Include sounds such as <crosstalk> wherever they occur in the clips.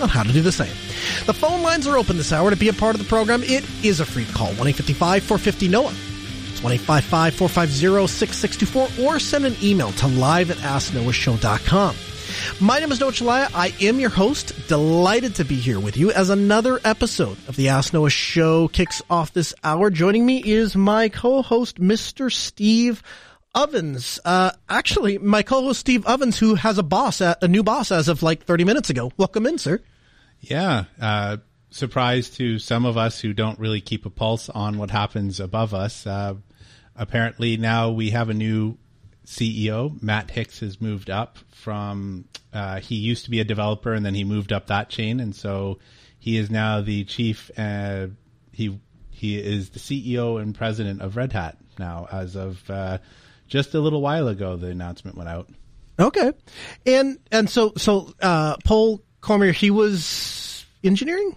on how to do the same. The phone lines are open this hour to be a part of the program. It is a free call, 1-855-450-NOAH. It's 1-855-450-6624 or send an email to live at asknoahshow.com. My name is Noah Chelliah. I am your host. Delighted to be here with you as another episode of the Ask Noah Show kicks off this hour. Joining me is my co-host, Mr. Steve Ovens. Uh, actually, my co-host Steve Ovens, who has a boss, at, a new boss as of like 30 minutes ago. Welcome in, sir. Yeah. Uh, surprise to some of us who don't really keep a pulse on what happens above us. Uh, apparently now we have a new CEO. Matt Hicks has moved up from, uh, he used to be a developer and then he moved up that chain. And so he is now the chief, uh, he, he is the CEO and president of Red Hat now as of, uh, just a little while ago, the announcement went out. Okay. And, and so, so, uh, Paul Cormier, he was engineering?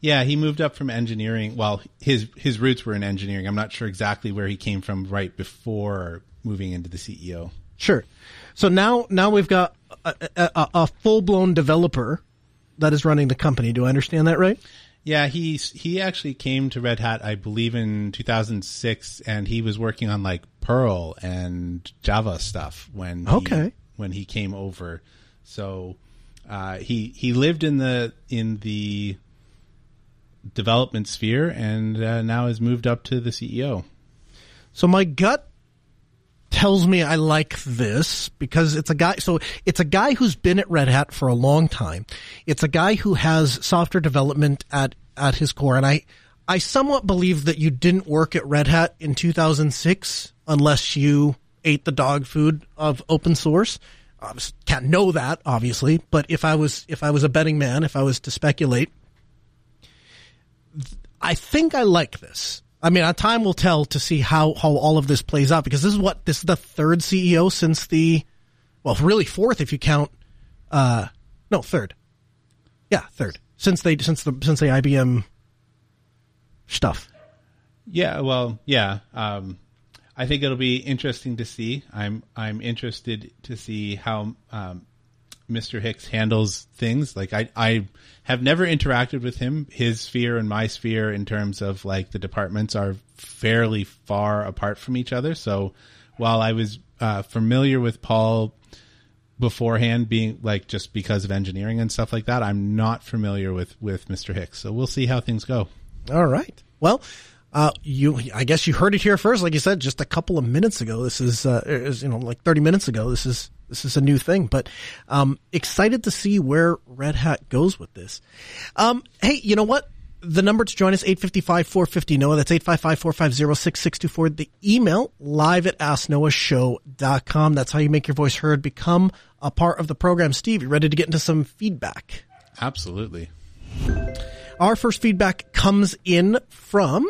Yeah, he moved up from engineering. Well, his his roots were in engineering. I'm not sure exactly where he came from right before moving into the CEO. Sure. So now, now we've got a, a, a full blown developer that is running the company. Do I understand that right? Yeah, he he actually came to Red Hat, I believe, in 2006, and he was working on like Perl and Java stuff when he, when he came over. So uh, he he lived in the in the development sphere, and uh, now has moved up to the CEO. So my gut tells me I like this because it's a guy, so it's a guy who's been at Red Hat for a long time. It's a guy who has software development at, at his core. And I, I somewhat believe that you didn't work at Red Hat in 2006 unless you ate the dog food of open source. I can't know that obviously, but if I was, if I was a betting man, if I was to speculate, I think I like this. I mean, uh, time will tell to see how, how all of this plays out because this is what, this is the third CEO since the, well, really fourth if you count, uh, no, third. Yeah, third. Since they, since the, since the IBM stuff. Yeah, well, yeah. Um, I think it'll be interesting to see. I'm I'm interested to see how um, Mr. Hicks handles things. Like I I have never interacted with him. His sphere and my sphere, in terms of like the departments, are fairly far apart from each other. So while I was uh, familiar with Paul beforehand, being like just because of engineering and stuff like that, I'm not familiar with with Mr. Hicks. So we'll see how things go. All right. Well, uh, you, I guess you heard it here first. Like you said, just a couple of minutes ago. This is, uh, is, you know, like 30 minutes ago. This is, this is a new thing, but, um, excited to see where Red Hat goes with this. Um, hey, you know what? The number to join us, 855-450-NOAH. That's 855-450-6624. The email, live at asknoahshow.com. That's how you make your voice heard. Become a part of the program. Steve, you ready to get into some feedback? Absolutely. Our first feedback comes in from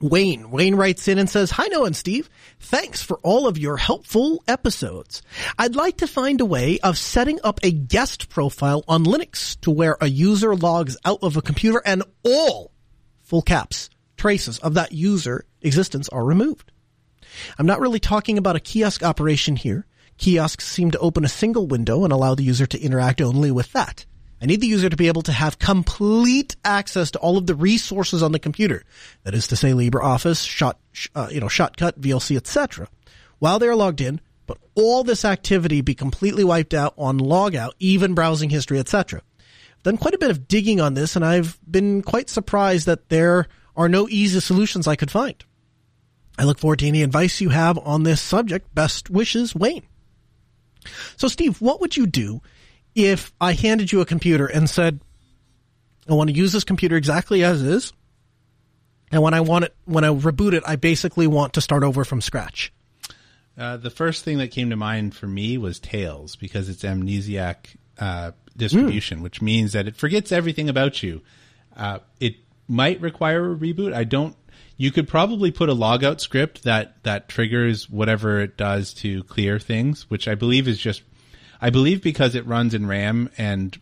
Wayne. Wayne writes in and says, Hi Noah and Steve. Thanks for all of your helpful episodes. I'd like to find a way of setting up a guest profile on Linux to where a user logs out of a computer and all full caps traces of that user existence are removed. I'm not really talking about a kiosk operation here. Kiosks seem to open a single window and allow the user to interact only with that. I need the user to be able to have complete access to all of the resources on the computer. That is to say LibreOffice, Shot, uh, you know, Shotcut, VLC, etc. While they're logged in, but all this activity be completely wiped out on logout, even browsing history, etc. I've done quite a bit of digging on this and I've been quite surprised that there are no easy solutions I could find. I look forward to any advice you have on this subject. Best wishes, Wayne. So Steve, what would you do if I handed you a computer and said, I want to use this computer exactly as is. And when I want it, when I reboot it, I basically want to start over from scratch. Uh, the first thing that came to mind for me was Tails because it's amnesiac uh, distribution, mm. which means that it forgets everything about you. Uh, it might require a reboot. I don't. You could probably put a logout script that that triggers whatever it does to clear things, which I believe is just. I believe because it runs in RAM and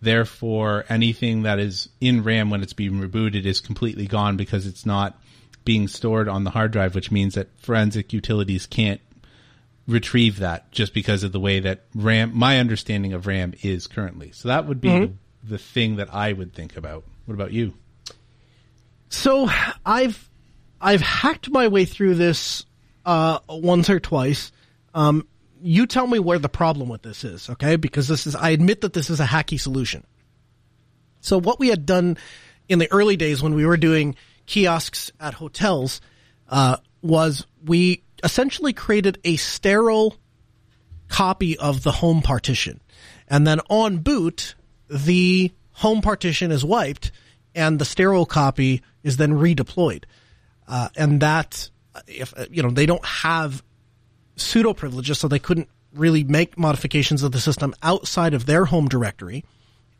therefore anything that is in RAM when it's being rebooted is completely gone because it's not being stored on the hard drive, which means that forensic utilities can't retrieve that just because of the way that RAM, my understanding of RAM is currently. So that would be mm-hmm. the, the thing that I would think about. What about you? So I've I've hacked my way through this uh, once or twice. Um, you tell me where the problem with this is, okay? Because this is I admit that this is a hacky solution. So what we had done in the early days when we were doing kiosks at hotels uh, was we essentially created a sterile copy of the home partition, and then on boot the home partition is wiped and the sterile copy is then redeployed. Uh, and that, if, you know, they don't have sudo privileges, so they couldn't really make modifications of the system outside of their home directory.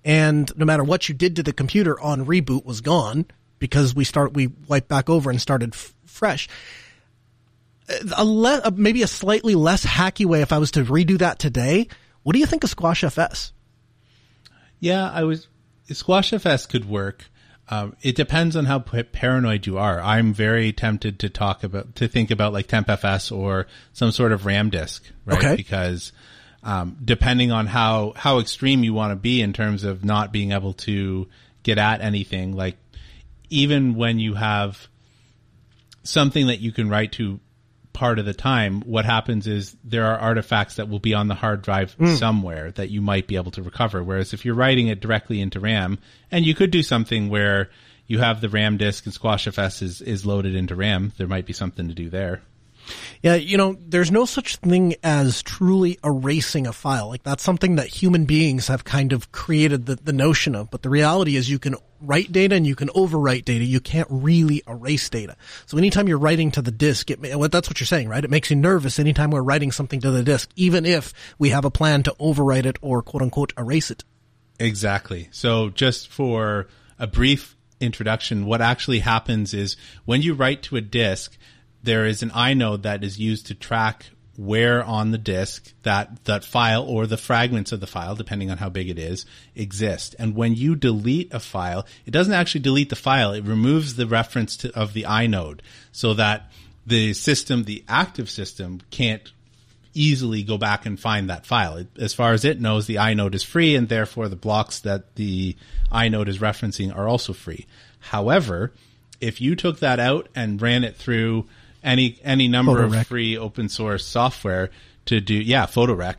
And no matter what you did to the computer on reboot was gone because we start, we wiped back over and started f- fresh. A le- maybe a slightly less hacky way if I was to redo that today. What do you think of Squash FS? Yeah, I was Squash FS could work. Um, it depends on how paranoid you are. I'm very tempted to talk about, to think about like TempFS or some sort of RAM disk, right? Okay. Because, um, depending on how, how extreme you want to be in terms of not being able to get at anything, like even when you have something that you can write to part of the time, what happens is there are artifacts that will be on the hard drive mm. somewhere that you might be able to recover. Whereas if you're writing it directly into RAM, and you could do something where you have the RAM disk and SquashFS is, is loaded into RAM, there might be something to do there. Yeah, you know, there's no such thing as truly erasing a file. Like that's something that human beings have kind of created the, the notion of. But the reality is you can write data and you can overwrite data. You can't really erase data. So anytime you're writing to the disk, it, well, that's what you're saying, right? It makes you nervous anytime we're writing something to the disk, even if we have a plan to overwrite it or quote unquote erase it. Exactly. So just for a brief introduction, what actually happens is when you write to a disk, there is an inode that is used to track where on the disk that that file or the fragments of the file depending on how big it is exist. And when you delete a file it doesn't actually delete the file. It removes the reference to, of the inode so that the system the active system can't easily go back and find that file. It, as far as it knows the inode is free and therefore the blocks that the inode is referencing are also free. However if you took that out and ran it through any any number of free open source software to do yeah photorec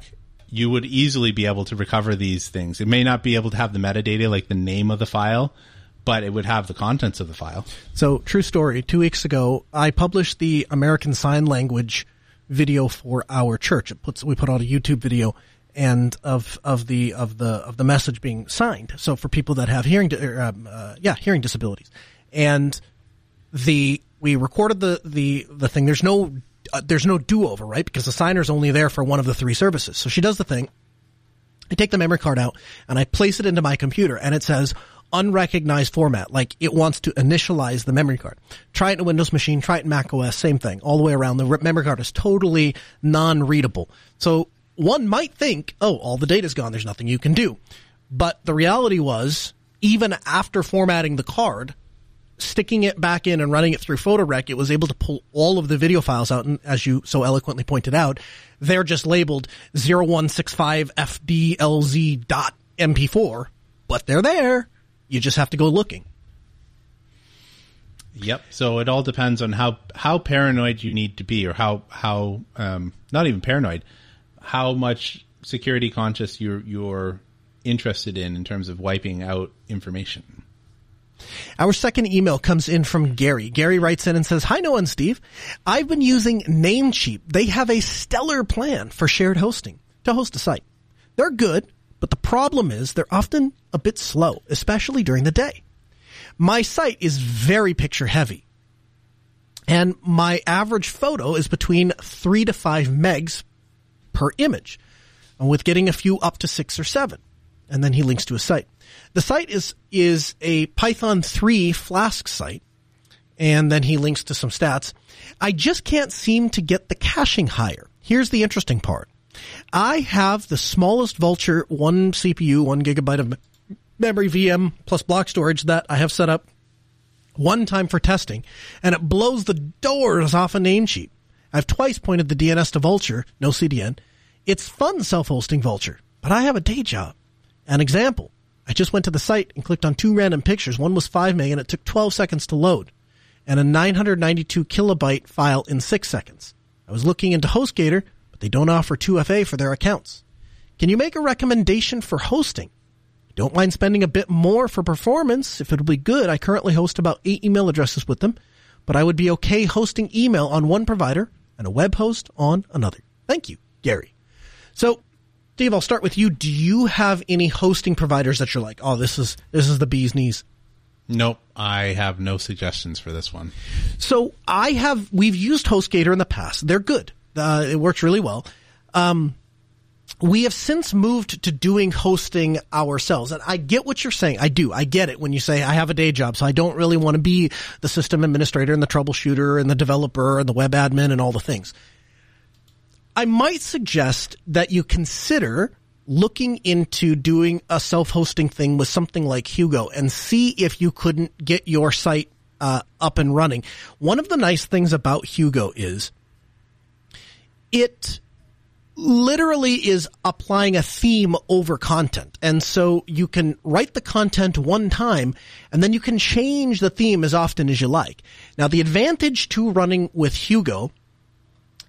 you would easily be able to recover these things. It may not be able to have the metadata like the name of the file but it would have the contents of the file. So true story. Two weeks ago i published the american sign language video for our church. It puts we put out a youtube video and of of the of the of the message being signed. So for people that have hearing uh, uh, yeah hearing disabilities. And the we recorded the the the thing. There's no uh, there's no do over, right? Because the signer's only there for one of the three services. So she does the thing. I take the memory card out and I place it into my computer, and it says unrecognized format, like it wants to initialize the memory card. Try it in a Windows machine, try it in Mac OS, same thing, all the way around. The memory card is totally non-readable. So one might think, oh, all the data's gone, there's nothing you can do. But the reality was, even after formatting the card, sticking it back in and running it through PhotoRec, it was able to pull all of the video files out. And as you so eloquently pointed out, they're just labeled 0165fdlz.mp4, but they're there. You just have to go looking. Yep. So it all depends on how how paranoid you need to be, or how how um, not even paranoid, how much security conscious you're you're interested in in terms of wiping out information. Our second email comes in from Gary. Gary writes in and says, Hi Noah and Steve. I've been using Namecheap. They have a stellar plan for shared hosting to host a site. They're good, but the problem is they're often a bit slow, especially during the day. My site is very picture heavy. And my average photo is between three to five megs per image, with getting a few up to six or seven. and then he links to a site. The site is is a Python 3 Flask site, and then he links to some stats. I just can't seem to get the caching higher. Here's the interesting part. I have the smallest Vultr, one CPU, one gigabyte of memory VM plus block storage that I have set up one time for testing, and it blows the doors off a Namecheap. I've twice pointed the DNS to Vultr, no CDN. It's fun self-hosting Vultr, but I have a day job. An example. I just went to the site and clicked on two random pictures. One was 5 meg and it took 12 seconds to load and a 992 kilobyte file in 6 seconds. I was looking into HostGator, but they don't offer 2FA for their accounts. Can you make a recommendation for hosting? Don't mind spending a bit more for performance if it'll be good. I currently host about 8 email addresses with them, but I would be okay hosting email on one provider and a web host on another. Thank you, Gary. So, Dave, I'll start with you. Do you have any hosting providers that you're like, oh, this is this is the bee's knees? Nope, I have no suggestions for this one. So I have we've used HostGator in the past. They're good. Uh, it works really well. Um, we have since moved to doing hosting ourselves. And I get what you're saying. I do. I get it when you say I have a day job, so I don't really want to be the system administrator and the troubleshooter and the developer and the web admin and all the things. I might suggest that you consider looking into doing a self-hosting thing with something like Hugo and see if you couldn't get your site uh, up and running. One of the nice things about Hugo is it literally is applying a theme over content. And so you can write the content one time and then you can change the theme as often as you like. Now the advantage to running with Hugo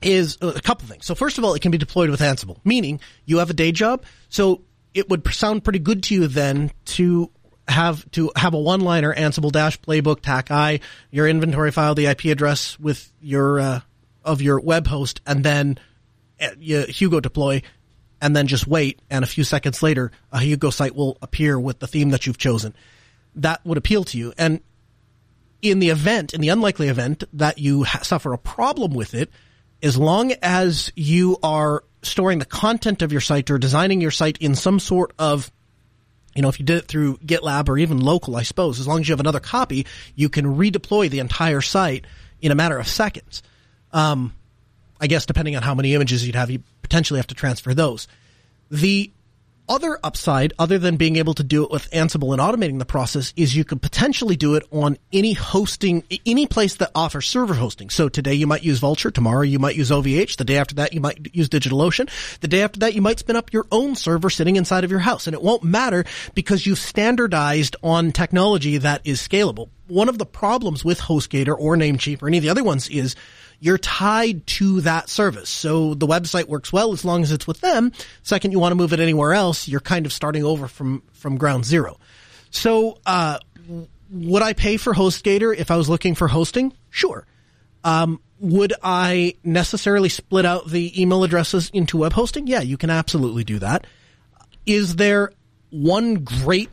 is a couple things. So first of all, it can be deployed with Ansible, meaning you have a day job. So it would sound pretty good to you then to have to have a one-liner Ansible dash playbook TACI, your inventory file, the IP address with your uh, of your web host, and then uh, Hugo deploy, and then just wait. And a few seconds later, a Hugo site will appear with the theme that you've chosen. That would appeal to you. And in the event, in the unlikely event that you ha- suffer a problem with it, as long as you are storing the content of your site or designing your site in some sort of you know, if you did it through GitLab or even local, I suppose, as long as you have another copy, you can redeploy the entire site in a matter of seconds. Um, I guess depending on how many images you'd have, you potentially have to transfer those. The other upside, other than being able to do it with Ansible and automating the process, is you could potentially do it on any hosting, any place that offers server hosting. So today you might use Vultr, tomorrow you might use OVH, the day after that you might use DigitalOcean, the day after that you might spin up your own server sitting inside of your house. And it won't matter because you've standardized on technology that is scalable. One of the problems with HostGator or Namecheap or any of the other ones is you're tied to that service. So the website works well as long as it's with them. Second, you want to move it anywhere else, you're kind of starting over from, from ground zero. So, uh, would I pay for HostGator if I was looking for hosting? Sure. Um, would I necessarily split out the email addresses into web hosting? Yeah, you can absolutely do that. Is there one great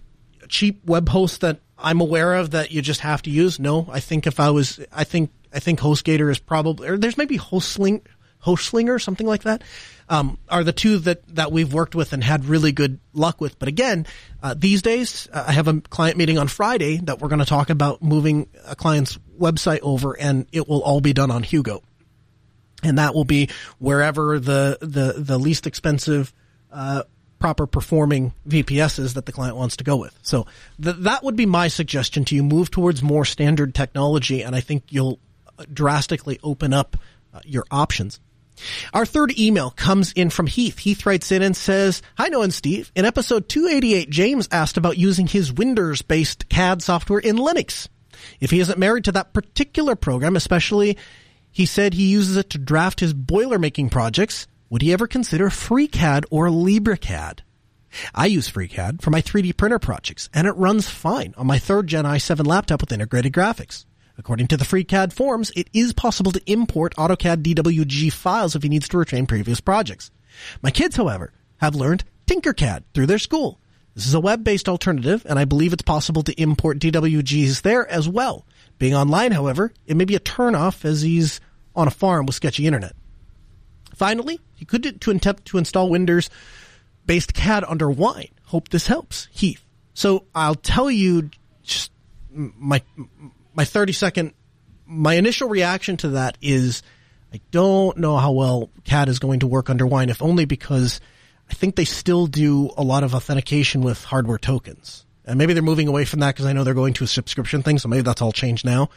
cheap web host that I'm aware of that you just have to use? No, I think if I was, I think I think HostGator is probably, or there's maybe Hostling, Hostslinger, something like that, um, are the two that, that we've worked with and had really good luck with. But again, uh, these days, uh, I have a client meeting on Friday that we're going to talk about moving a client's website over and it will all be done on Hugo. And that will be wherever the, the, the least expensive, uh, proper performing VPSs that the client wants to go with. So th- that would be my suggestion to you. Move towards more standard technology, and I think you'll drastically open up uh, your options. Our third email comes in from Heath. Heath writes in and says, Hi Noah and Steve. In episode 288, James asked about using his Windows-based CAD software in Linux. If he isn't married to that particular program, especially he said he uses it to draft his boiler making projects, would he ever consider FreeCAD or LibreCAD? I use FreeCAD for my 3D printer projects, and it runs fine on my third gen i7 laptop with integrated graphics. According to the FreeCAD forums, it is possible to import AutoCAD DWG files if he needs to retain previous projects. My kids, however, have learned Tinkercad through their school. This is a web-based alternative, and I believe it's possible to import DWGs there as well. Being online, however, it may be a turnoff as he's on a farm with sketchy internet. Finally, he could to attempt to install Windows based CAD under Wine Hope this helps. Heath. So I'll tell you just my, my 30 second, my initial reaction to that is I don't know how well CAD is going to work under Wine, if only because I think they still do a lot of authentication with hardware tokens. And maybe they're moving away from that because I know they're going to a subscription thing, so maybe that's all changed now.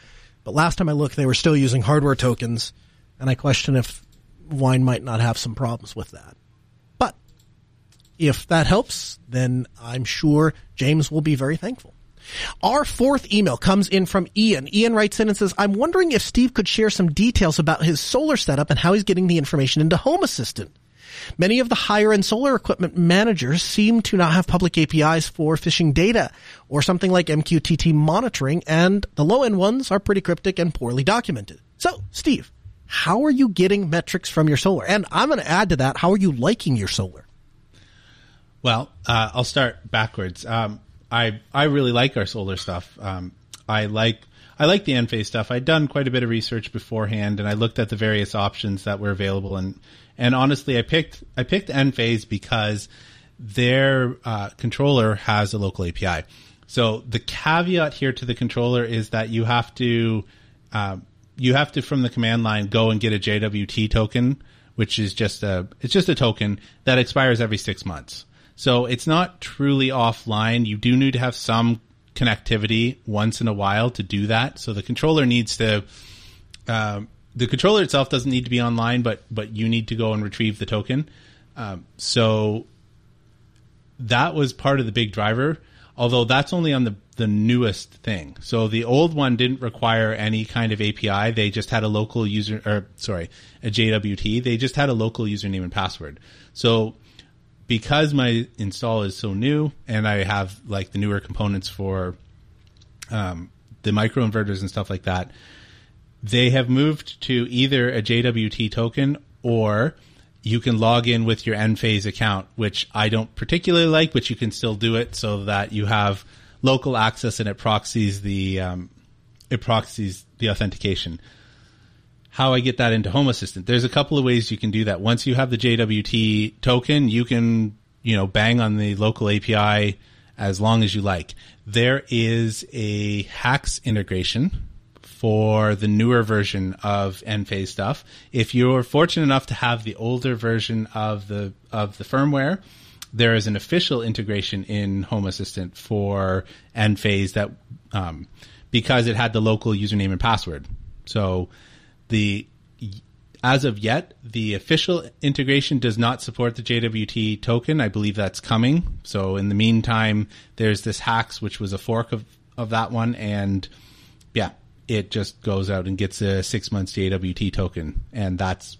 But last time I looked, they were still using hardware tokens, and I question if Wine might not have some problems with that. But if that helps, then I'm sure James will be very thankful. Our fourth email comes in from Ian. Ian writes in and says, I'm wondering if Steve could share some details about his solar setup and how he's getting the information into Home Assistant. Many of the higher end solar equipment managers seem to not have public APIs for phishing data or something like MQTT monitoring, and the low end ones are pretty cryptic and poorly documented. So, Steve, how are you getting metrics from your solar? And I'm going to add to that, how are you liking your solar? Well, uh, I'll start backwards. Um, I I really like our solar stuff. Um, I like I like the Enphase stuff. I'd done quite a bit of research beforehand, and I looked at the various options that were available. and And honestly, I picked I picked Enphase because their uh, controller has a local API. So the caveat here to the controller is that you have to uh, you have to from the command line go and get a JWT token, which is just a it's just a token that expires every six months. So it's not truly offline. You do need to have some connectivity once in a while to do that. So the controller needs to, uh, the controller itself doesn't need to be online, but but you need to go and retrieve the token. Um, so that was part of the big driver. Although that's only on the the newest thing. So the old one didn't require any kind of API. They just had a local user, or sorry, a JWT. They just had a local username and password. So because my install is so new and I have like the newer components for um, the microinverters and stuff like that, they have moved to either a JWT token or you can log in with your Enphase account, which I don't particularly like, but you can still do it so that you have local access and it proxies the um, it proxies the authentication how I get that into Home Assistant. There's a couple of ways you can do that. Once you have the JWT token, you can, you know, bang on the local API as long as you like. There is a HACS integration for the newer version of Enphase stuff. If you're fortunate enough to have the older version of the of the firmware, there is an official integration in Home Assistant for Enphase that um, because it had the local username and password. So the as of yet, the official integration does not support the JWT token. I believe that's coming. So in the meantime, there's this HACS, which was a fork of, of that one. And yeah, it just goes out and gets a six months JWT token. And that's,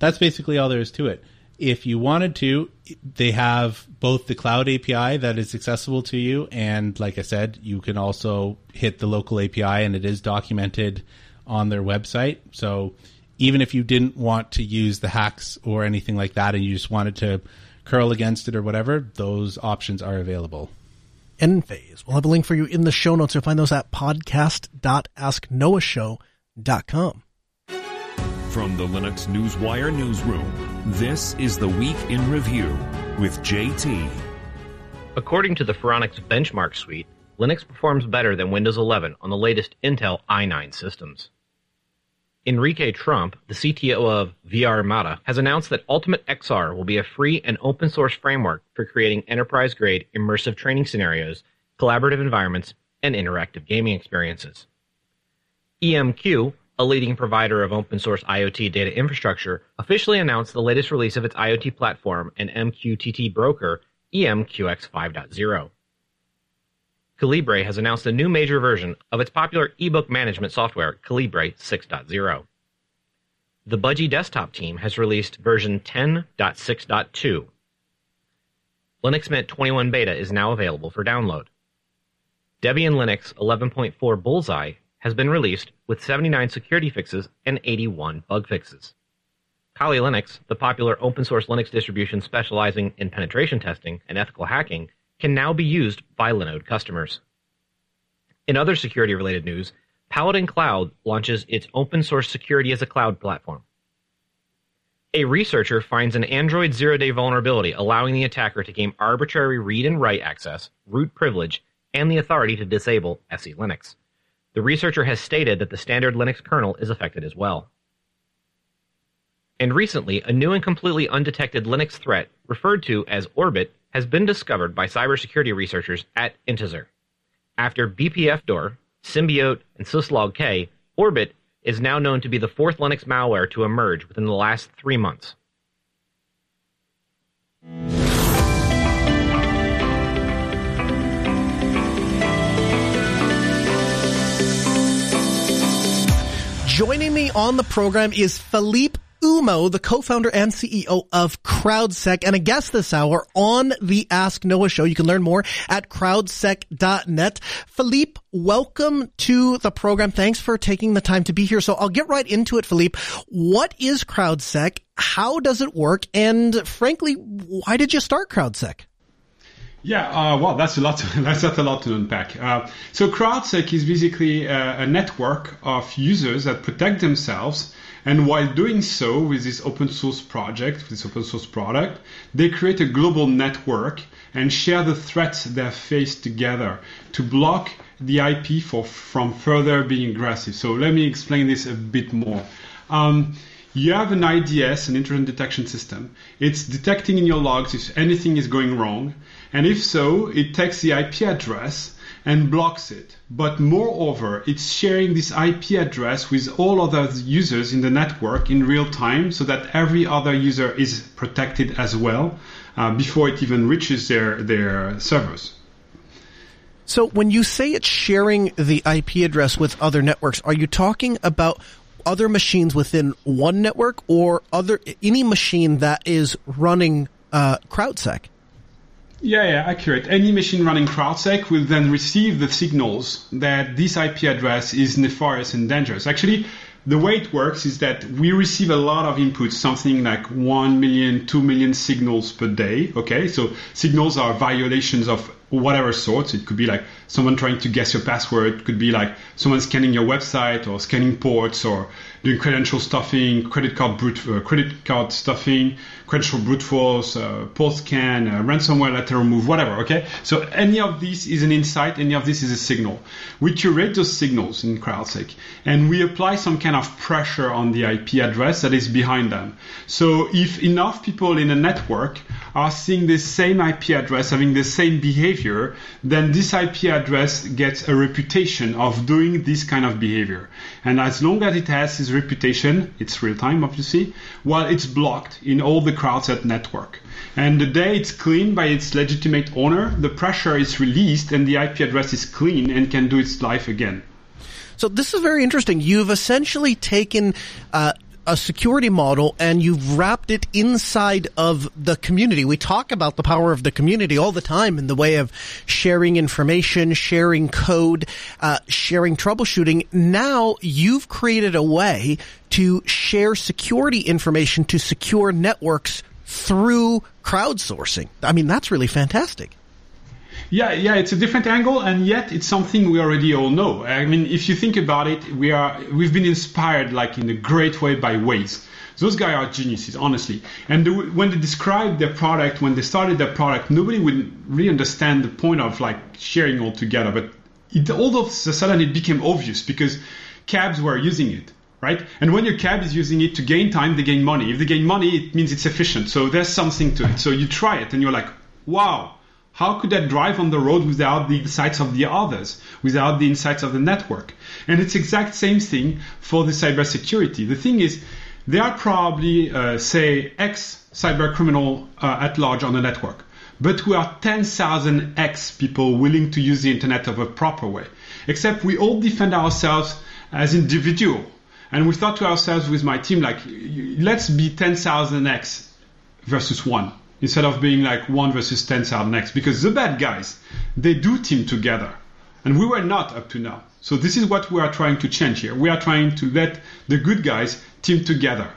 that's basically all there is to it. If you wanted to, they have both the cloud API that is accessible to you. And like I said, you can also hit the local API and it is documented on their website. So even if you didn't want to use the HACS or anything like that and you just wanted to curl against it or whatever, those options are available. Enphase. We'll have a link for you in the show notes. You'll find those at podcast.asknoahshow.com. From the Linux Newswire newsroom, this is the Week in Review with JT. According to the Phoronix Benchmark Suite, Linux performs better than Windows 11 on the latest Intel i9 systems. Enrique Tromp, the CTO of VRMADA, has announced that Ultimate XR will be a free and open source framework for creating enterprise grade immersive training scenarios, collaborative environments, and interactive gaming experiences. EMQ, a leading provider of open source IoT data infrastructure, officially announced the latest release of its IoT platform and MQTT broker, EMQX 5.0. Calibre has announced a new major version of its popular ebook management software, Calibre 6.0. The Budgie desktop team has released version 10.6.2. Linux Mint 21 beta is now available for download. Debian Linux 11.4 Bullseye has been released with 79 security fixes and 81 bug fixes. Kali Linux, the popular open source Linux distribution specializing in penetration testing and ethical hacking, can now be used by Linode customers. In other security related news, Paladin Cloud launches its open source security as a cloud platform. A researcher finds an Android zero day vulnerability allowing the attacker to gain arbitrary read and write access, root privilege, and the authority to disable SE Linux. The researcher has stated that the standard Linux kernel is affected as well. And recently, a new and completely undetected Linux threat, referred to as Orbit, has been discovered by cybersecurity researchers at Intezer. After BPFDoor, Symbiote, and syslog-k, Orbit is now known to be the fourth Linux malware to emerge within the last three months. Joining me on the program is Philippe Humeau, the co-founder and CEO of CrowdSec and a guest this hour on the Ask Noah show. You can learn more at crowdsec.net. Philippe, welcome to the program. Thanks for taking the time to be here. So I'll get right into it, Philippe. What is CrowdSec? How does it work? And frankly, why did you start CrowdSec? Yeah, uh, well, that's a lot. To, <laughs> that's a lot to unpack. Uh, so CrowdSec is basically a, a, network of users that protect themselves, and while doing so with this open source project, this open source product, they create a global network and share the threats they face together to block the IP for from further being aggressive. So let me explain this a bit more. Um, you have an IDS, an intrusion detection system. It's detecting in your logs if anything is going wrong. And if so, it takes the IP address and blocks it. But moreover, it's sharing this IP address with all other users in the network in real time so that every other user is protected as well uh, before it even reaches their, their servers. So when you say it's sharing the IP address with other networks, are you talking about other machines within one network or other any machine that is running uh, CrowdSec? Yeah, yeah, accurate. Any machine running CrowdSec will then receive the signals that this IP address is nefarious and dangerous. Actually, the way it works is that we receive a lot of inputs, something like 1 million, 2 million signals per day. Okay, so signals are violations of whatever sorts. It could be like someone trying to guess your password, it could be like someone scanning your website or scanning ports or doing credential stuffing, credit card brute, uh, credit card stuffing, credential brute force, uh, port scan, uh, ransomware lateral move, whatever. Okay, so any of this is an insight, any of this is a signal. We curate those signals in CrowdSec, and we apply some kind of pressure on the IP address that is behind them. So if enough people in a network are seeing the same IP address, having the same behavior, then this IP address gets a reputation of doing this kind of behavior. And as long as it has reputation, it's real time obviously, well, it's blocked in all the CrowdSec network. And the day it's cleaned by its legitimate owner, the pressure is released and the IP address is clean and can do its life again. So this is very interesting. You've essentially taken uh, a security model and you've wrapped it inside of the community. We talk about the power of the community all the time in the way of sharing information, sharing code, uh, sharing troubleshooting. Now you've created a way to share security information to secure networks through crowdsourcing. I mean, that's really fantastic. Yeah, yeah, it's a different angle, and yet it's something we already all know. I mean, if you think about it, we are we've been inspired like in a great way by Waze. Those guys are geniuses, honestly. And the, when they described their product, when they started their product, nobody would really understand the point of like sharing all together. But it, all of a sudden, it became obvious because cabs were using it right? And when your cab is using it to gain time, they gain money. If they gain money, it means it's efficient. So there's something to it. So you try it and you're like, wow, how could I drive on the road without the insights of the others, without the insights of the network? And it's exact same thing for the cybersecurity. The thing is, there are probably, uh, say, X cyber criminal uh, at large on the network, but we are 10,000 X people willing to use the internet of a proper way. Except we all defend ourselves as individual. And we thought to ourselves with my team, like, let's be 10,000 X versus one instead of being like one versus 10,000 next because the bad guys, they do team together. And we were not up to now. So this is what we are trying to change here. We are trying to let the good guys team together.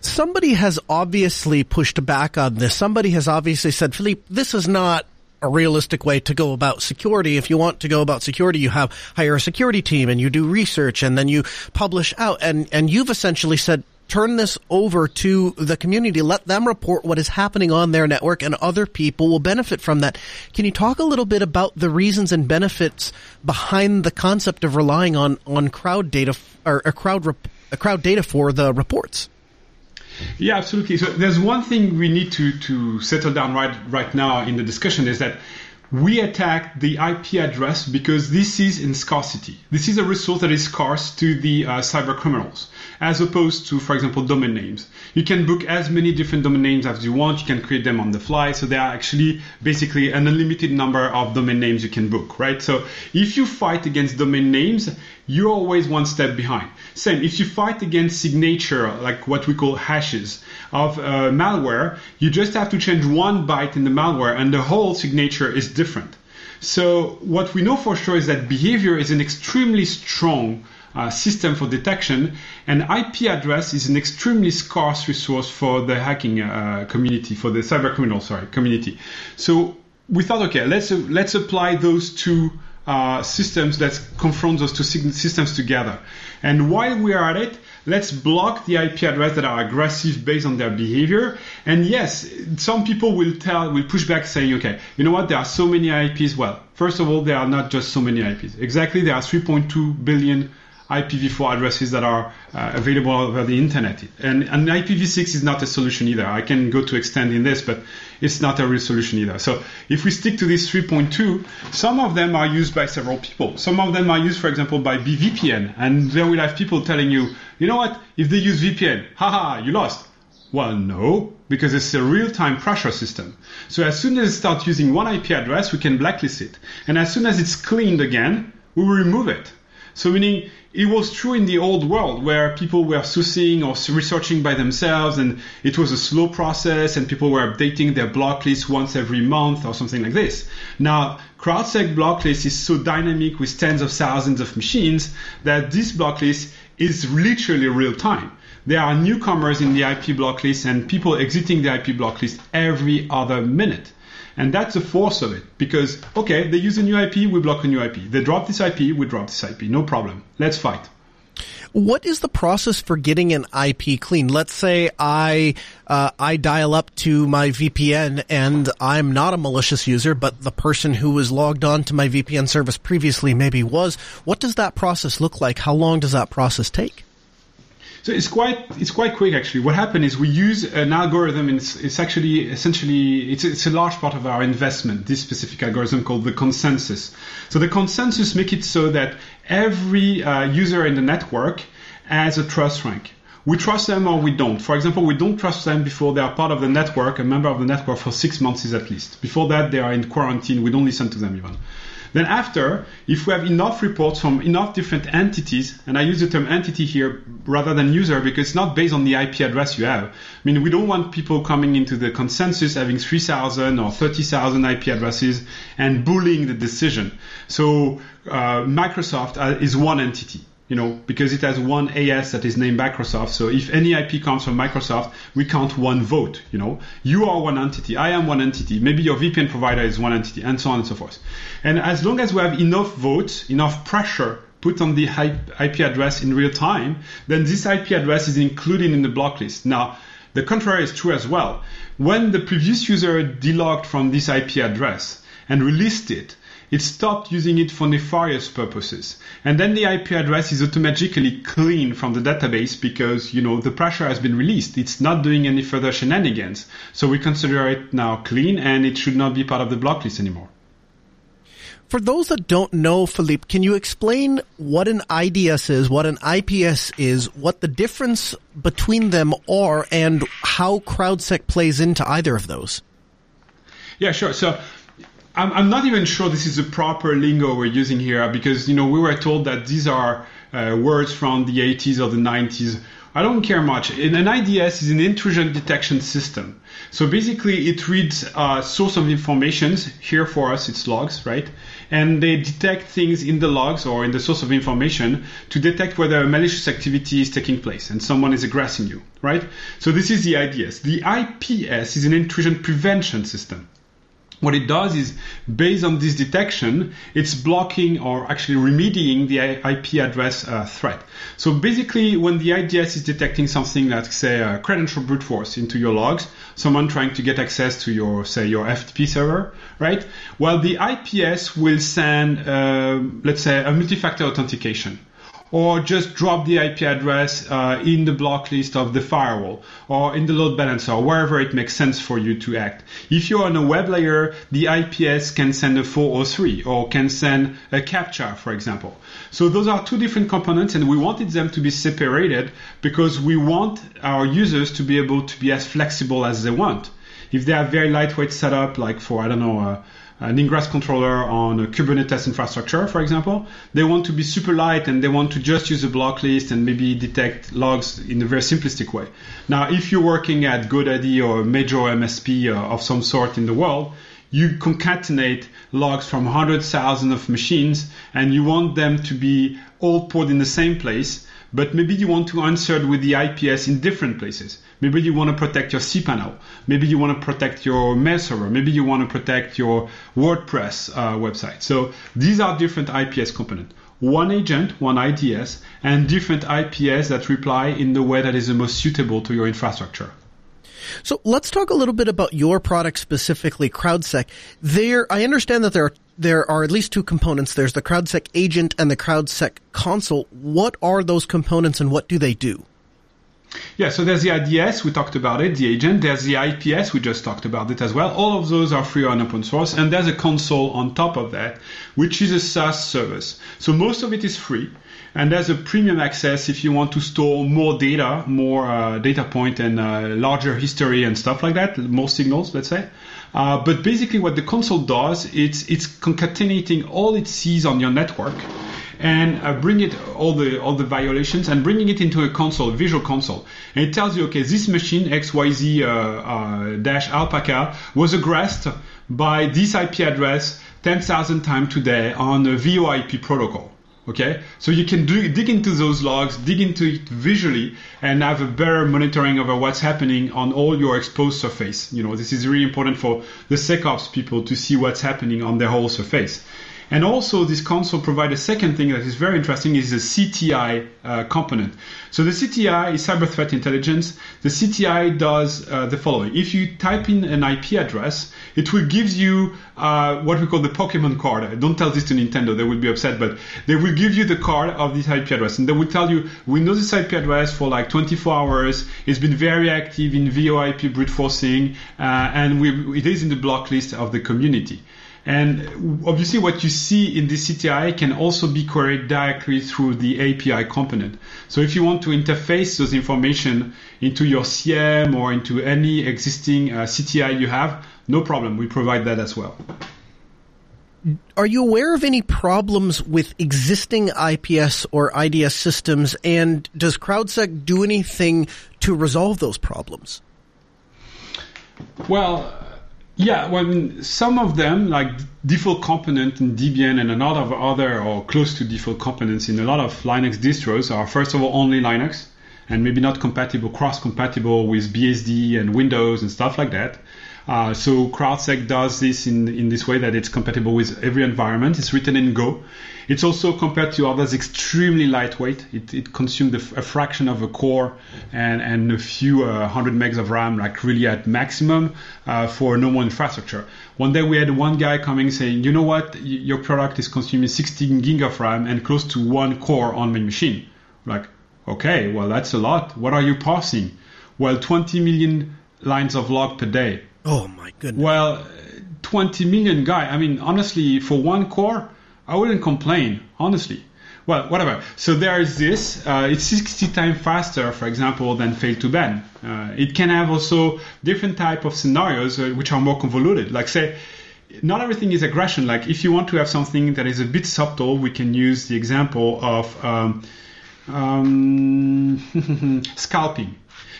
Somebody has obviously pushed back on this. Somebody has obviously said, Philippe, this is not a realistic way to go about security. If you want to go about security, you have hire a security team and you do research and then you publish out and, and you've essentially said, turn this over to the community, let them report what is happening on their network and other people will benefit from that. Can you talk a little bit about the reasons and benefits behind the concept of relying on, on crowd data or, a crowd, rep, a crowd data for the reports? Yeah, absolutely. So there's one thing we need to, to settle down right right now in the discussion is that we attack the IP address because this is in scarcity. This is a resource that is scarce to the uh, cyber criminals, as opposed to, for example, domain names. You can book as many different domain names as you want. You can create them on the fly. So there are actually basically an unlimited number of domain names you can book, right? So if you fight against domain names, you're always one step behind. Same, if you fight against signature, like what we call hashes, of uh, malware, you just have to change one byte in the malware and the whole signature is different. So what we know for sure is that behavior is an extremely strong uh, system for detection, and IP address is an extremely scarce resource for the hacking uh, community, for the cyber criminal sorry community. So we thought, okay, let's let's apply those two uh, systems, let's confront those two systems together. And while we are at it, let's block the IP address that are aggressive based on their behavior. And yes, some people will tell, will push back saying, okay, you know what? There are so many IPs. Well, first of all, there are not just so many IPs. Exactly, there are 3.2 billion IPv4 addresses that are uh, available over the internet. And, and IPv6 is not a solution either. I can go to extend in this, but it's not a real solution either. So if we stick to this 3.2, some of them are used by several people. Some of them are used, for example, by BVPN. And there will have people telling you, you know what? If they use VPN, haha, you lost. Well, no, because it's a real-time pressure system. So as soon as it starts using one IP address, we can blacklist it. And as soon as it's cleaned again, we remove it. So meaning it was true in the old world where people were sourcing or researching by themselves and it was a slow process and people were updating their block list once every month or something like this. Now, CrowdSec block list is so dynamic with tens of thousands of machines that this block list is literally real time. There are newcomers in the IP block list and people exiting the IP block list every other minute. And that's the force of it because, okay, they use a new IP, we block a new IP. They drop this IP, we drop this IP. No problem. Let's fight. What is the process for getting an IP clean? Let's say I uh, I dial up to my VPN and I'm not a malicious user, but the person who was logged on to my VPN service previously maybe was. What does that process look like? How long does that process take? So it's quite it's quite quick actually. What happened is we use an algorithm, and it's, it's actually essentially it's, it's a large part of our investment. This specific algorithm called the consensus. So the consensus make it so that every uh, user in the network has a trust rank. We trust them or we don't. For example, we don't trust them before they are part of the network, a member of the network for six months is at least. Before that, they are in quarantine. We don't listen to them even. Then after, if we have enough reports from enough different entities, and I use the term entity here rather than user because it's not based on the IP address you have. I mean, we don't want people coming into the consensus having 3,000 or 30,000 IP addresses and bullying the decision. So uh, Microsoft uh, is one entity you know, because it has one AS that is named Microsoft. So if any IP comes from Microsoft, we count one vote, you know. You are one entity. I am one entity. Maybe your VPN provider is one entity and so on and so forth. And as long as we have enough votes, enough pressure put on the IP address in real time, then this IP address is included in the block list. Now, the contrary is true as well. When the previous user delogged from this IP address and released it, it stopped using it for nefarious purposes. And then the IP address is automatically cleaned from the database because, you know, the pressure has been released. It's not doing any further shenanigans. So we consider it now clean and it should not be part of the block list anymore. For those that don't know, Philippe, can you explain what an IDS is, what an IPS is, what the difference between them are, and how CrowdSec plays into either of those? Yeah, sure. So I'm, I'm not even sure this is the proper lingo we're using here because you know we were told that these are uh, words from the 80s or the 90s. I don't care much. An IDS is an intrusion detection system. So basically, it reads uh, source of information. Here for us, it's logs, right? And they detect things in the logs or in the source of information to detect whether a malicious activity is taking place and someone is aggressing you, right? So this is the IDS. The IPS is an intrusion prevention system. What it does is based on this detection it's blocking or actually remedying the ip address uh, threat. So basically when the ids is detecting something like say a credential brute force into your logs someone trying to get access to your say your ftp server right? Well the ips will send uh, let's say a multi-factor authentication or just drop the IP address uh, in the block list of the firewall or in the load balancer wherever it makes sense for you to act. If you're on a web layer, the IPS can send a 403 or can send a CAPTCHA, for example. So those are two different components and we wanted them to be separated because we want our users to be able to be as flexible as they want. If they have very lightweight setup, like for, I don't know, uh, an ingress controller on a Kubernetes infrastructure, for example, they want to be super light and they want to just use a block list and maybe detect logs in a very simplistic way. Now, if you're working at GoDaddy or a major MSP uh, of some sort in the world, you concatenate logs from hundreds, thousands of machines and you want them to be all put in the same place, but maybe you want to answer it with the IPS in different places. Maybe you want to protect your cPanel. Maybe you want to protect your mail server. Maybe you want to protect your WordPress uh, website. So these are different IPS components. One agent, one IDS, and different IPS that reply in the way that is the most suitable to your infrastructure. So let's talk a little bit about your product specifically, CrowdSec. There, I understand that there are there are at least two components. There's the CrowdSec agent and the CrowdSec console. What are those components and what do they do? Yeah, so there's the IDS, we talked about it, the agent. There's the IPS, we just talked about it as well. All of those are free and open source. And there's a console on top of that, which is a SaaS service. So most of it is free. And there's a premium access if you want to store more data, more uh, data point and uh, larger history and stuff like that, more signals, let's say. Uh, but basically what the console does, it's, it's concatenating all it sees on your network and uh, bring it all the all the violations and bringing it into a console, visual console, and it tells you, okay, this machine XYZ uh, uh, dash alpaca was aggressed by this IP address 10,000 times today on a VoIP protocol. Okay, so you can do, dig into those logs, dig into it visually, and have a better monitoring over what's happening on all your exposed surface. You know, this is really important for the SecOps people to see what's happening on their whole surface. And also, this console provides a second thing that is very interesting is a CTI uh, component. So the CTI is cyber threat intelligence. The CTI does uh, the following: if you type in an IP address, it will give you uh, what we call the Pokemon card. Don't tell this to Nintendo; they will be upset. But they will give you the card of this IP address, and they will tell you, we know this IP address for like 24 hours. It's been very active in VoIP brute forcing, uh, and we, it is in the block list of the community. And obviously, what you see in the CTI can also be queried directly through the API component. So if you want to interface those information into your SIEM or into any existing uh, CTI you have, no problem. We provide that as well. Are you aware of any problems with existing IPS or IDS systems? And does CrowdSec do anything to resolve those problems? Well, yeah, well, some of them, like default component in Debian and a lot of other or close to default components in a lot of Linux distros are first of all only Linux and maybe not compatible, cross compatible with BSD and Windows and stuff like that. Uh, so CrowdSec does this in, in this way that it's compatible with every environment. It's written in Go. It's also compared to others extremely lightweight. It, it consumed a, a fraction of a core and, and a few uh, hundred megs of RAM, like really at maximum uh, for normal infrastructure. One day we had one guy coming saying, you know what, your product is consuming 16 gig of RAM and close to one core on my machine. Like, okay, well that's a lot. What are you parsing? Well, 20 million lines of log per day. Oh my goodness. Well, 20 million guy. I mean, honestly, for one core, I wouldn't complain, honestly. Well, whatever. So there is this. Uh, it's 60 times faster, for example, than fail2ban. Uh, it can have also different type of scenarios uh, which are more convoluted. Like say, not everything is aggression. Like if you want to have something that is a bit subtle, we can use the example of um, um, <laughs> scalping.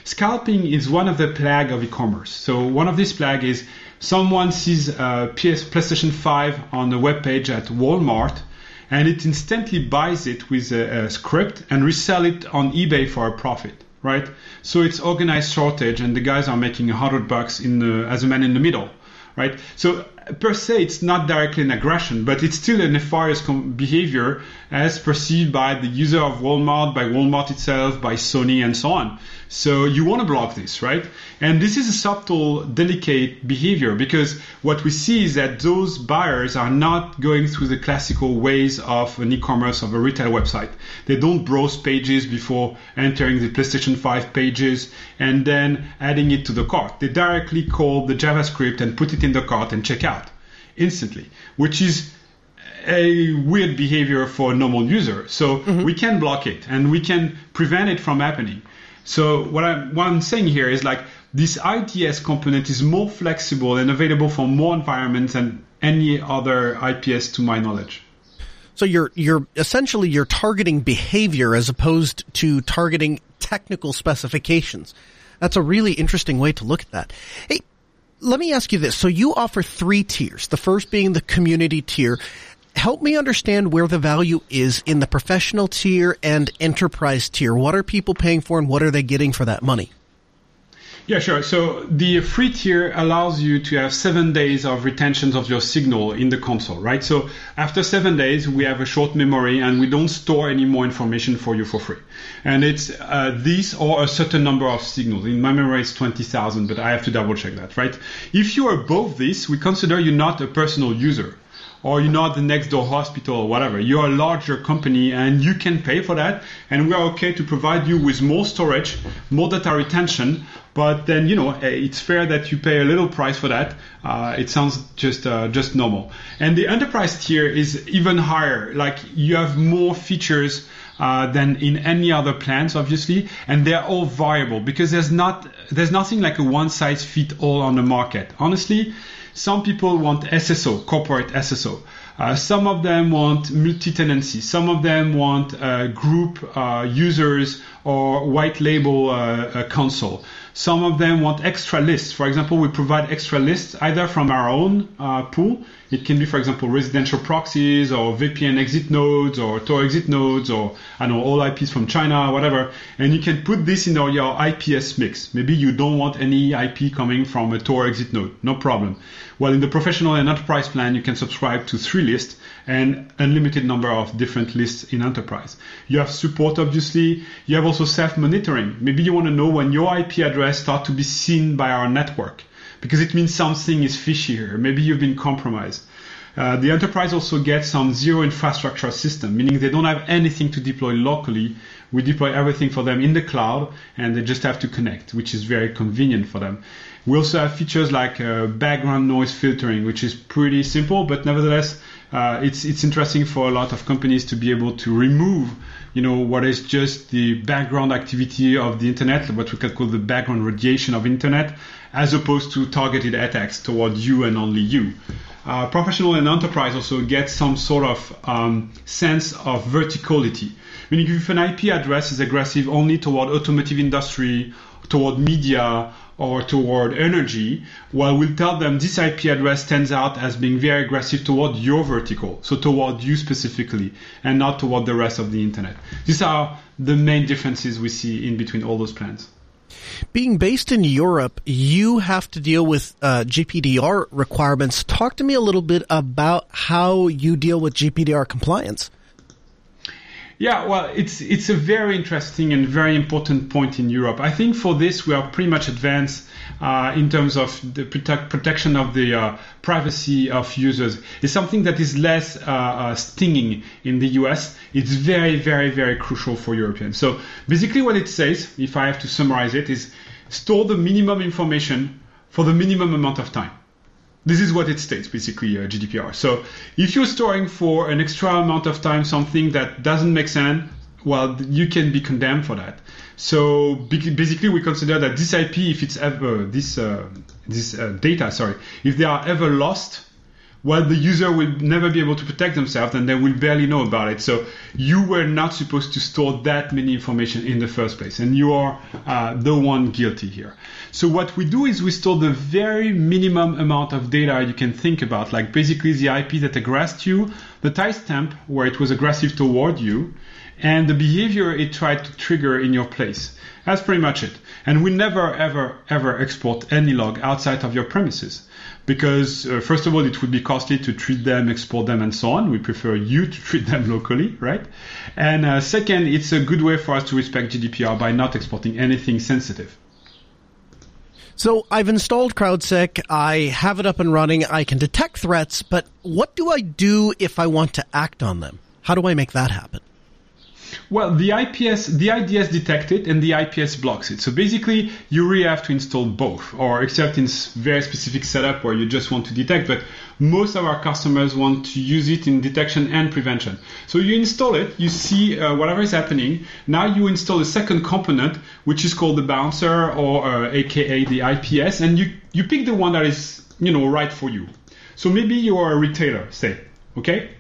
Scalping is one of the plague of e-commerce. So one of these plague is someone sees uh, a PS, PlayStation 5 on a web page at Walmart and it instantly buys it with a, a, script and resell it on eBay for a profit, right? So it's organized shortage and the guys are making a hundred bucks in the, as a man in the middle, right? So per se, it's not directly an aggression, but it's still a nefarious behavior as perceived by the user of Walmart, by Walmart itself, by Sony, and so on. So you want to block this, right? And this is a subtle, delicate behavior because what we see is that those buyers are not going through the classical ways of an e-commerce of a retail website. They don't browse pages before entering the PlayStation 5 pages and then adding it to the cart. They directly call the JavaScript and put it in the cart and check out instantly, which is a weird behavior for a normal user. So mm-hmm. we can block it and we can prevent it from happening. So what I'm, what I'm saying here is like this IDS component is more flexible and available for more environments than any other IPS to my knowledge. So you're you're essentially you're targeting behavior as opposed to targeting technical specifications. That's a really interesting way to look at that. Hey, let me ask you this. So you offer three tiers. The first being the community tier help me understand where the value is in the professional tier and enterprise tier. What are people paying for and what are they getting for that money? Yeah, sure. So the free tier allows you to have seven days of retention of your signal in the console, right? So after seven days, we have a short memory and we don't store any more information for you for free. And it's uh, this or a certain number of signals. In my memory, it's 20,000, but I have to double check that, right? If you are above this, we consider you not a personal user or you're not the next door hospital or whatever. You're a larger company and you can pay for that. And we're okay to provide you with more storage, more data retention. But then, you know, eh, it's fair that you pay a little price for that. Uh, it sounds just uh, just normal. And the enterprise tier is even higher. Like you have more features uh, than in any other plans, obviously, and they're all variable because there's not there's nothing like a one size fit all on the market. Honestly, some people want SSO, corporate SSO. Uh, some of them want multi-tenancy. Some of them want uh, group uh, users or white label uh, console. Some of them want extra lists. For example, we provide extra lists either from our own uh, pool. It can be, for example, residential proxies or VPN exit nodes or Tor exit nodes or I know all IPs from China, whatever. And you can put this in your IPS mix. Maybe you don't want any IP coming from a Tor exit node. No problem. Well, in the professional and enterprise plan, you can subscribe to three lists and unlimited number of different lists in enterprise. You have support, obviously. You have also self-monitoring. Maybe you want to know when your IP address start to be seen by our network because it means something is fishy here. Maybe you've been compromised. Uh, the enterprise also gets some zero infrastructure system, meaning they don't have anything to deploy locally. We deploy everything for them in the cloud, and they just have to connect, which is very convenient for them. We also have features like uh, background noise filtering, which is pretty simple, but nevertheless uh, it's it's interesting for a lot of companies to be able to remove you know what is just the background activity of the internet what we can call the background radiation of internet as opposed to targeted attacks toward you and only you. Uh, professional and enterprise also get some sort of um, sense of verticality. Meaning if an ip address is aggressive only toward automotive industry toward media or toward energy, well, we'll tell them this IP address stands out as being very aggressive toward your vertical, so toward you specifically, and not toward the rest of the internet. These are the main differences we see in between all those plans. Being based in Europe, you have to deal with uh, GPDR requirements. Talk to me a little bit about how you deal with GPDR compliance. Yeah, well, it's it's a very interesting and very important point in Europe. I think for this we are pretty much advanced uh, in terms of the protect, protection of the uh, privacy of users. It's something that is less uh, uh stinging in the US. It's very, very, very crucial for Europeans. So basically, what it says, if I have to summarize it, is store the minimum information for the minimum amount of time. This is what it states, basically, uh, GDPR. So if you're storing for an extra amount of time something that doesn't make sense, well, you can be condemned for that. So basically, we consider that this IP, if it's ever this uh, this uh, data, sorry, if they are ever lost, well, the user will never be able to protect themselves and they will barely know about it. So you were not supposed to store that many information in the first place, and you are uh, the one guilty here. So what we do is we store the very minimum amount of data you can think about, like basically the IP that aggressed you the timestamp where it was aggressive toward you, and the behavior it tried to trigger in your place. That's pretty much it. And we never, ever, ever export any log outside of your premises because uh, first of all, it would be costly to treat them, export them, and so on. We prefer you to <laughs> treat them locally, right? And uh, second, it's a good way for us to respect GDPR by not exporting anything sensitive. So I've installed CrowdSec. I have it up and running. I can detect threats, but what do I do if I want to act on them? How do I make that happen? Well, the IPS, the IDS detects it and the IPS blocks it. So basically, you really have to install both, or except in very specific setup where you just want to detect. But most of our customers want to use it in detection and prevention. So you install it, you see uh, whatever is happening. Now you install a second component, which is called the bouncer, or uh, AKA the IPS, and you you pick the one that is you know right for you. So maybe you are a retailer, say, okay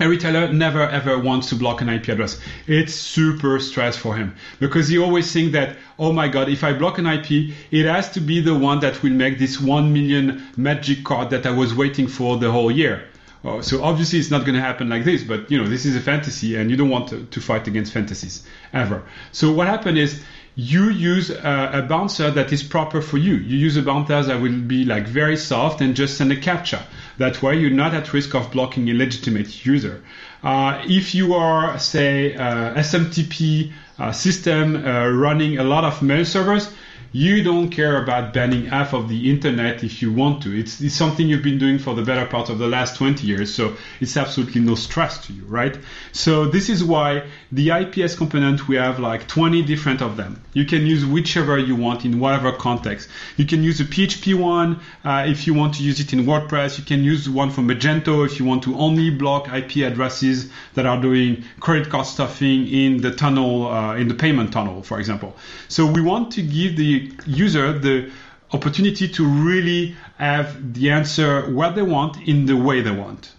a retailer never ever wants to block an IP address. It's super stress for him because he always think that, oh my God, if I block an IP, it has to be the one that will make this one million magic card that I was waiting for the whole year. Oh, so obviously it's not going to happen like this, but you know, this is a fantasy and you don't want to, to fight against fantasies ever. So what happened is you use a, a, bouncer that is proper for you. You use a bouncer that will be like very soft and just send a captcha. That way you're not at risk of blocking a legitimate user. Uh, if you are, say, uh, SMTP uh, system uh, running a lot of mail servers, you don't care about banning half of the internet if you want to. It's, it's, something you've been doing for the better part of the last 20 years, so it's absolutely no stress to you, right? So this is why the IPS component, we have like 20 different of them. You can use whichever you want in whatever context. You can use a PHP one uh, if you want to use it in WordPress. You can use one from Magento if you want to only block IP addresses that are doing credit card stuffing in the tunnel, uh, in the payment tunnel, for example. So we want to give the user the opportunity to really have the answer what they want in the way they want.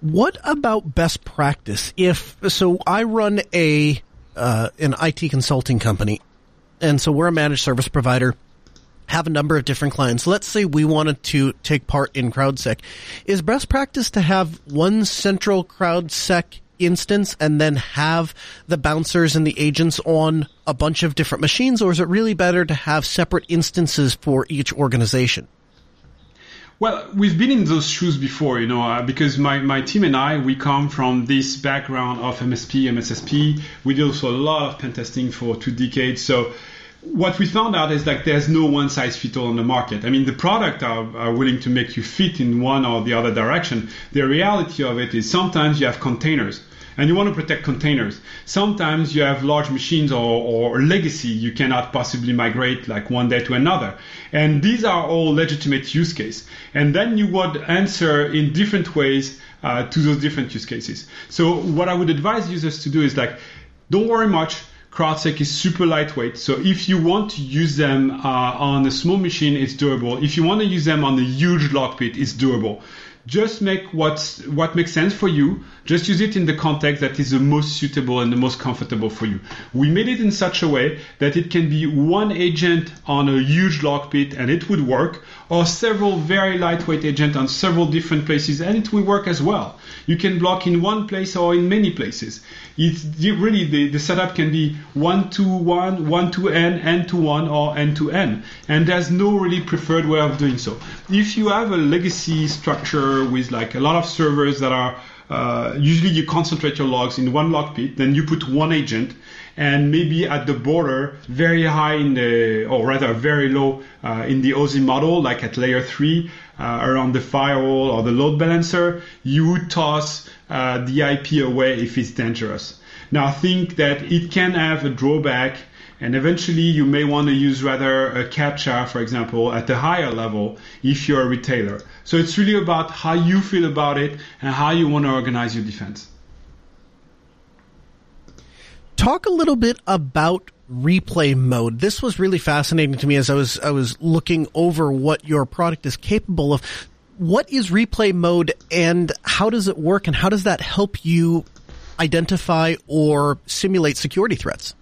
What about best practice? If so, I run a uh, an IT consulting company, and so we're a managed service provider. Have a number of different clients. Let's say we wanted to take part in CrowdSec. Is best practice to have one central CrowdSec instance and then have the bouncers and the agents on a bunch of different machines, or is it really better to have separate instances for each organization? Well, we've been in those shoes before, you know, uh, because my, my team and I, we come from this background of MSP, MSSP. We did also a lot of pen testing for two decades. So what we found out is like there's no one size fits all on the market. I mean, the product are, are, willing to make you fit in one or the other direction. The reality of it is sometimes you have containers and you want to protect containers. Sometimes you have large machines or, or legacy you cannot possibly migrate like one day to another. And these are all legitimate use case. And then you would answer in different ways uh, to those different use cases. So what I would advise users to do is like, don't worry much. CrowdSec is super lightweight. So if you want to use them uh, on a small machine, it's doable. If you want to use them on a huge log pit, it's doable just make what's, what makes sense for you. Just use it in the context that is the most suitable and the most comfortable for you. We made it in such a way that it can be one agent on a huge log pit and it would work, or several very lightweight agents on several different places and it will work as well. You can block in one place or in many places. It's really the, the setup can be one to one, one to n, n to one, or n to n, and there's no really preferred way of doing so. If you have a legacy structure with like a lot of servers that are uh, usually you concentrate your logs in one log pit, then you put one agent, and maybe at the border, very high in the, or rather very low uh, in the OSI model, like at layer three, uh, around the firewall or the load balancer, you would toss uh, the IP away if it's dangerous. Now, I think that it can have a drawback and eventually you may want to use rather a captcha, for example, at a higher level if you're a retailer. So it's really about how you feel about it and how you want to organize your defense. Talk a little bit about replay mode. This was really fascinating to me as I was I was looking over what your product is capable of. What is replay mode and how does it work and how does that help you identify or simulate security threats?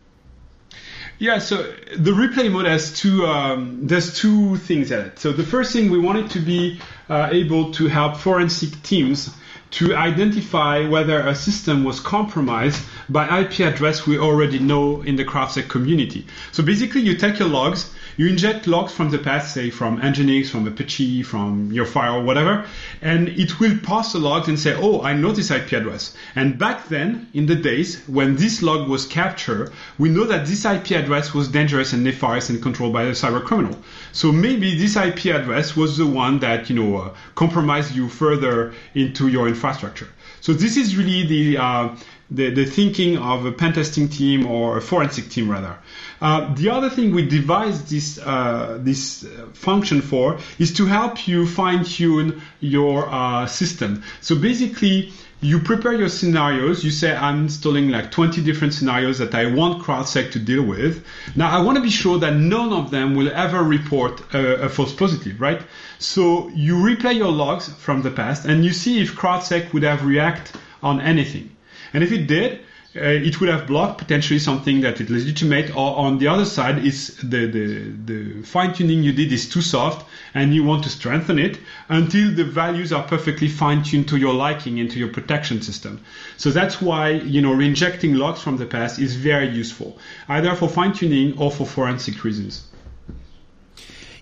Yeah, so the replay mode has two. Um, there's two things in it. So the first thing we want it to be uh, able to help forensic teams to identify whether a system was compromised by IP address we already know in the CrowdSec community. So basically, you take your logs, you inject logs from the past, say from Nginx, from Apache, from your firewall, whatever, and it will pass the logs and say, oh, I know this IP address. And back then, in the days when this log was captured, we know that this IP address was dangerous and nefarious and controlled by a cyber criminal. So maybe this IP address was the one that, you know, uh, compromised you further into your infrastructure. So this is really the, uh, the, the thinking of a pen testing team or a forensic team rather. Uh, the other thing we devised this uh, this function for is to help you fine tune your uh, system. So basically, you prepare your scenarios. You say, I'm installing like 20 different scenarios that I want CrowdSec to deal with. Now, I want to be sure that none of them will ever report a, a false positive, right? So you replay your logs from the past and you see if CrowdSec would have react on anything. And if it did, uh, it would have blocked potentially something that is legitimate or on the other side is the, the, the fine tuning you did is too soft and you want to strengthen it until the values are perfectly fine tuned to your liking into your protection system. So that's why, you know, reinjecting logs from the past is very useful, either for fine tuning or for forensic reasons.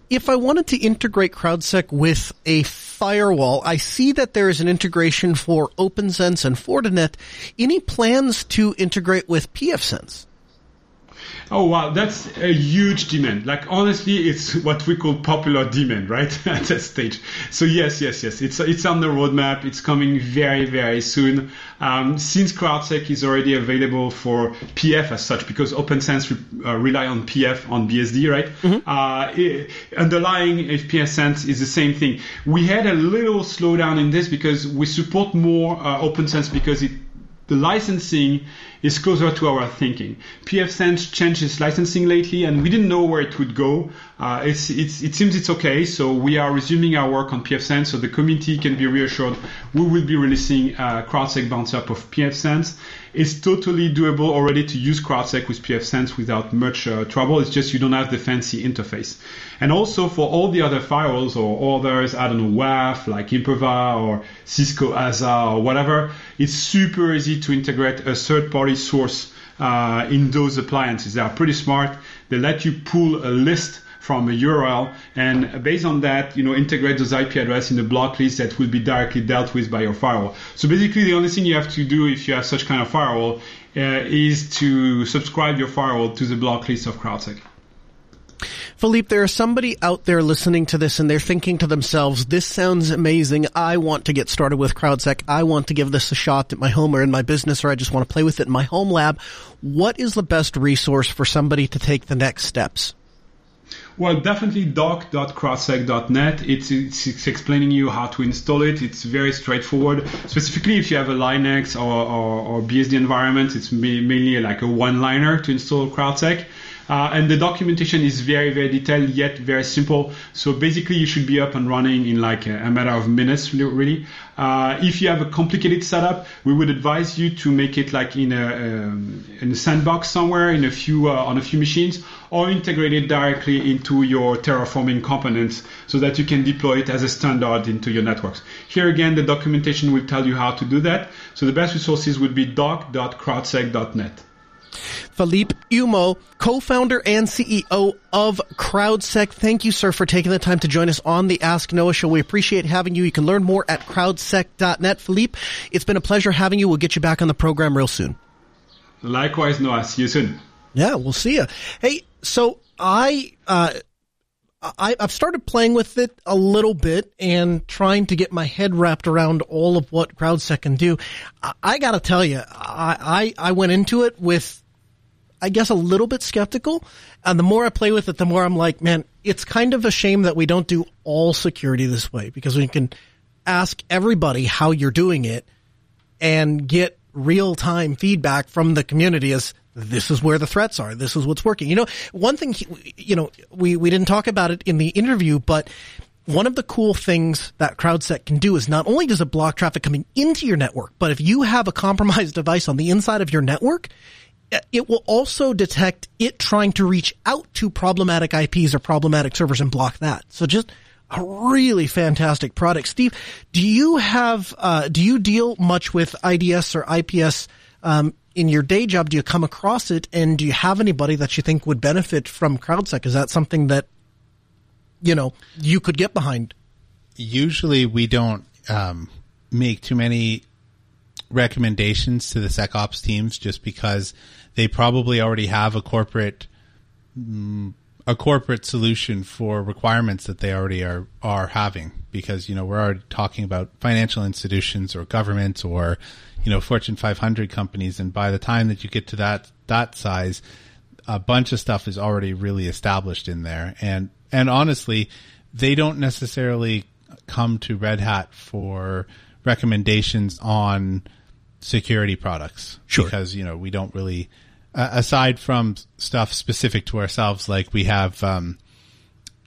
If I wanted to integrate CrowdSec with a firewall, I see that there is an integration for OPNsense and Fortinet. Any plans to integrate with pfSense? Oh wow, that's a huge demand. Like honestly, it's what we call popular demand, right? <laughs> At that stage. So yes, yes, yes. It's it's on the roadmap. It's coming very, very soon. Um, since CrowdSec is already available for PF as such, because OPNsense re- uh, rely on PF on BSD, right? Mm-hmm. Uh, it, underlying pfSense is the same thing. We had a little slowdown in this because we support more uh, OPNsense because it the licensing is closer to our thinking. pfSense changed its licensing lately, and we didn't know where it would go. Uh, it's, it's, it seems it's okay, so we are resuming our work on pfSense, so the community can be reassured. We will be releasing uh, CrowdSec bounce up of pfSense. It's totally doable already to use CrowdSec with pfSense without much uh, trouble. It's just you don't have the fancy interface. And also for all the other firewalls or others, I don't know, WAF like Imperva or Cisco ASA or whatever, it's super easy to integrate a third party source uh, in those appliances. They are pretty smart. They let you pull a list from a URL and based on that, you know, integrate those IP address in a block list that will be directly dealt with by your firewall. So basically the only thing you have to do if you have such kind of firewall uh, is to subscribe your firewall to the block list of CrowdSec. Philippe, there is somebody out there listening to this and they're thinking to themselves, this sounds amazing. I want to get started with CrowdSec. I want to give this a shot at my home or in my business, or I just want to play with it in my home lab. What is the best resource for somebody to take the next steps? Well, definitely doc.crowdsec.net. It's, it's, it's, explaining you how to install it. It's very straightforward. Specifically, if you have a Linux or, or, or BSD environment, it's mainly like a one-liner to install CrowdSec. Uh, and the documentation is very, very detailed, yet very simple. So basically, you should be up and running in like a, a matter of minutes, really. Uh, if you have a complicated setup, we would advise you to make it like in a, um, in a sandbox somewhere, in a few uh, on a few machines, or integrate it directly into your terraforming components so that you can deploy it as a standard into your networks. Here again, the documentation will tell you how to do that. So the best resources would be doc.crowdsec.net. Philippe Humeau, co-founder and CEO of CrowdSec. Thank you, sir, for taking the time to join us on the Ask Noah show. We appreciate having you. You can learn more at crowdsec.net. Philippe, it's been a pleasure having you. We'll get you back on the program real soon. Likewise, Noah. See you soon. Yeah, we'll see you. Hey, so I, uh, I, have started playing with it a little bit and trying to get my head wrapped around all of what CrowdSec can do. I, I gotta tell you, I, I, I went into it with I guess a little bit skeptical. And the more I play with it, the more I'm like, man, it's kind of a shame that we don't do all security this way because we can ask everybody how you're doing it and get real time feedback from the community as this is where the threats are. This is what's working. You know, one thing, you know, we, we didn't talk about it in the interview, but one of the cool things that CrowdSec can do is not only does it block traffic coming into your network, but if you have a compromised <laughs> device on the inside of your network, it will also detect it trying to reach out to problematic IPs or problematic servers and block that. So just a really fantastic product. Steve, do you have, uh, do you deal much with IDS or IPS, um, in your day job? Do you come across it and do you have anybody that you think would benefit from CrowdSec? Is that something that, you know, you could get behind? Usually we don't, um, make too many recommendations to the SecOps teams just because they probably already have a corporate, mm, a corporate solution for requirements that they already are are having because you know we're already talking about financial institutions or governments or you know Fortune 500 companies. And by the time that you get to that that size a bunch of stuff is already really established in there. And and honestly they don't necessarily come to Red Hat for recommendations on security products Sure. because you know we don't really uh, aside from stuff specific to ourselves like we have um,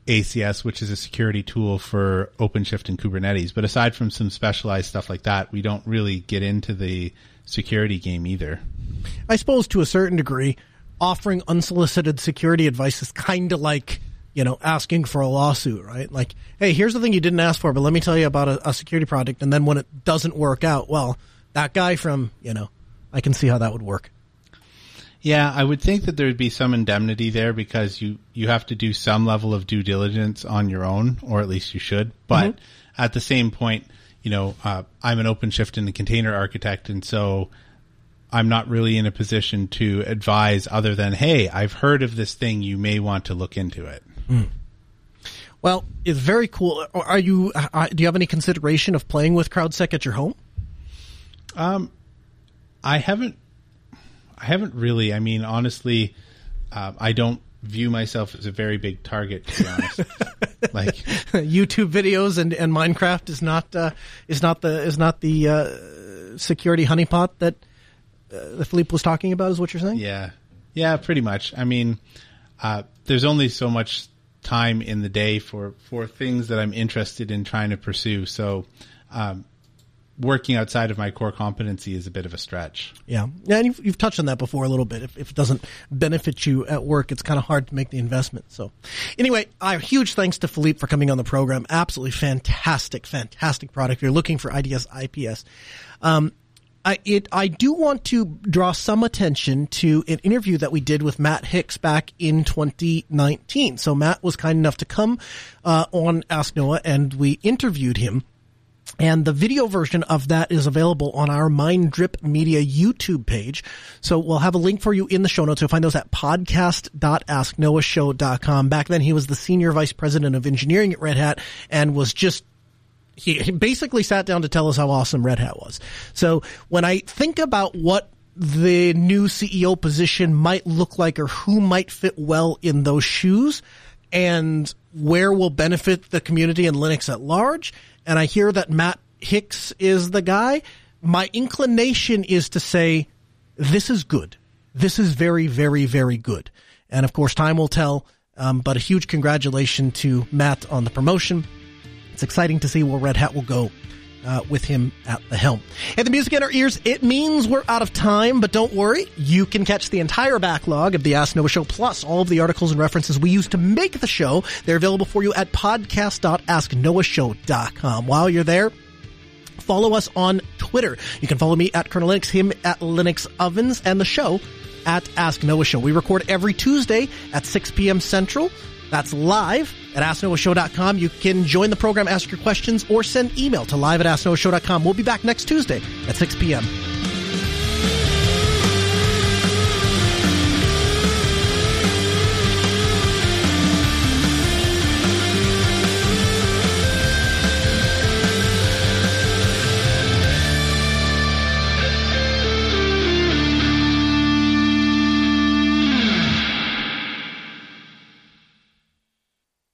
ACS which is a security tool for OpenShift and Kubernetes but aside from some specialized stuff like that we don't really get into the security game either I suppose to a certain degree, offering unsolicited security advice is kind of like, you know, asking for a lawsuit, right? Like, hey, here's the thing you didn't ask for, but let me tell you about a, a security project. And then when it doesn't work out, well, that guy from, you know, I can see how that would work. Yeah, I would think that there would be some indemnity there because you, you have to do some level of due diligence on your own, or at least you should. But at the same point, you know, uh, I'm an OpenShift and a container architect, and so I'm not really in a position to advise other than, hey, I've heard of this thing, you may want to look into it. Well, it's very cool. Are you, uh, do you have any consideration of playing with CrowdSec at your home? I haven't, I haven't really. I mean, honestly, uh, I don't view myself as a very big target. To be honest, <laughs> like YouTube videos and, and Minecraft is not, uh, is not the, is not the, uh, security honeypot that, uh, Philippe was talking about is what you're saying? yeah, yeah, pretty much. I mean, uh, there's only so much time in the day for for things that I'm interested in trying to pursue. So, um, working outside of my core competency is a bit of a stretch. Yeah, yeah, and you've, you've touched on that before a little bit. If, if it doesn't benefit you at work, it's kind of hard to make the investment. So, anyway, huge thanks to Philippe for coming on the program. Absolutely fantastic, fantastic product. If you're looking for IDS IPS. Um, I, it, I do want to draw some attention to an interview that we did with Matt Hicks back in 2019. So Matt was kind enough to come uh, on Ask Noah, and we interviewed him. And the video version of that is available on our Mind Drip Media YouTube page. So we'll have a link for you in the show notes. You'll find those at podcast.asknoahshow.com. Back then he was the senior vice president of engineering at Red Hat and was just he, he basically sat down to tell us how awesome Red Hat was. So when I think about what the new CEO position might look like or who might fit well in those shoes and where will benefit the community and Linux at large, and I hear that Matt Hicks is the guy, my inclination is to say, this is good. This is very, very, very good. And of course, time will tell. Um, but a huge congratulations to Matt on the promotion. It's exciting to see where Red Hat will go uh, with him at the helm. And the music in our ears, it means we're out of time, but don't worry. You can catch the entire backlog of the Ask Noah Show plus all of the articles and references we use to make the show. They're available for you at podcast.asknoahshow.com. While you're there, follow us on Twitter. You can follow me at Kernel Linux, him at Linux Ovens, and the show at Ask Noah Show. We record every Tuesday at 6 p.m. Central. That's live at AskNoahShow.com. You can join the program, ask your questions, or send email to live at AskNoahShow.com. We'll be back next Tuesday at 6 p.m.